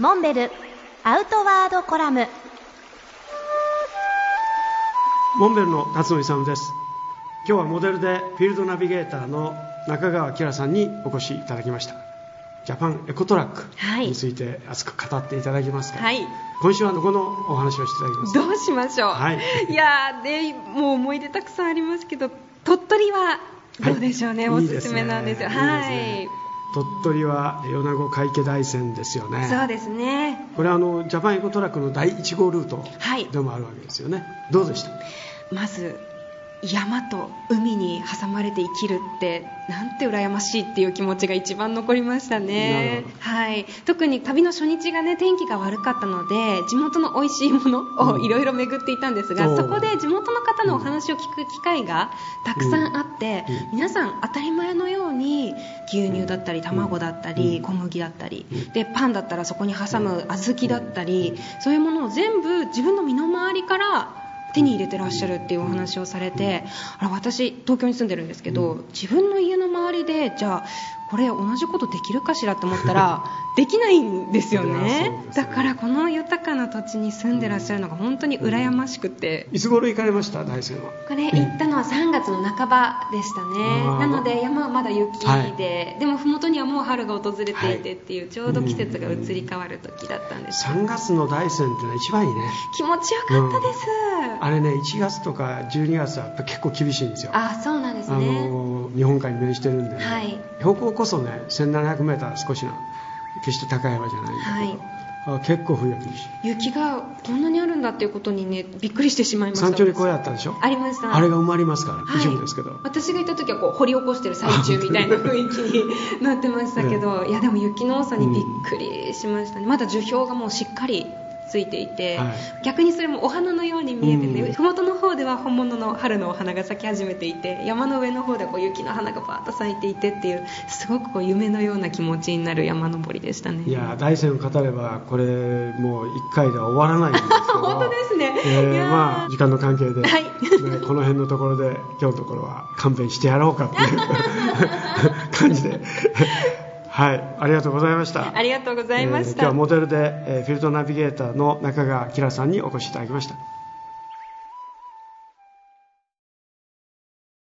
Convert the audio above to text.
モンベルアウトワードコラム。モンベルの辰野勇です。今日はモデルでフィールドナビゲーターの中川明さんにお越しいただきました。ジャパンエコトラックについて熱く語っていただきますが、はい、今週はどこのお話をしていただきますどうしましょう、はい、いやでもう思い出たくさんありますけど鳥取はどうでしょうね、はい、おすすめなんですよはい、鳥取は米子海家大山ですよね。そうですね。これはあのジャパンエコトラックの第1号ルートでもあるわけですよね、はい、どうでした？まず山と海に挟まれて生きるってなんて羨ましいっていう気持ちが一番残りましたね、はい、特に旅の初日がね天気が悪かったので地元の美味しいものをいろいろ巡っていたんですが、う。ん、そこで地元の方のお話を聞く機会がたくさんあって、うん。うん、皆さん当たり前のように牛乳だったり卵だったり小麦だったりでパンだったらそこに挟む小豆だったりそういうものを全部自分の身の回りから手に入れてらっしゃるっていうお話をされてあ私、東京に住んでるんですけど自分の家の周りでじゃあこれ同じことできるかしらと思ったらできないんですよね。だからこの豊かな土地に住んでらっしゃるのが本当に羨ましくて、いつ頃行かれました？大山は。これ行ったのは3月の半ばでしたね。なので山はまだ雪で、はい、でも麓にはもう春が訪れていてっていう、ちょうど季節が移り変わる時だったんです。3月の大山ってのは一番いいね。気持ちよかったです、うん、あれね1月とか12月は結構厳しいんですよ。あそうなんですね。あの日本海に面してるんで、ね、はい、標高こそね 1700m 少しな決して高い山じゃないんだけど、はい、結構冬は厳しい。雪がこんなにあるんだっていうことにねびっくりしてしまいました。山頂に小屋あったでしょ？ありました。あれが埋まりますから、はい、一部ですけど。私がいた時はこう掘り起こしてる最中みたいな雰囲気になってましたけど、いやでも雪の多さにびっくりしましたね、まだ樹氷がもうしっかりついていて、はい、逆にそれもお花のように見えてて、ふもとの方では本物の春のお花が咲き始めていて山の上の方ではこう雪の花がバーッと咲いていてっていうすごくこう夢のような気持ちになる山登りでしたね。いや大山を語ればこれもう1回では終わらないんですけど。本当ですね、えー、まあ時間の関係で、はい、ね、この辺のところで今日のところは勘弁してやろうかっていう 感じではい、ありがとうございました。ありがとうございました。えー、今日はモデルで、えー、フィールドナビゲーターの中川明さんにお越しいただきました。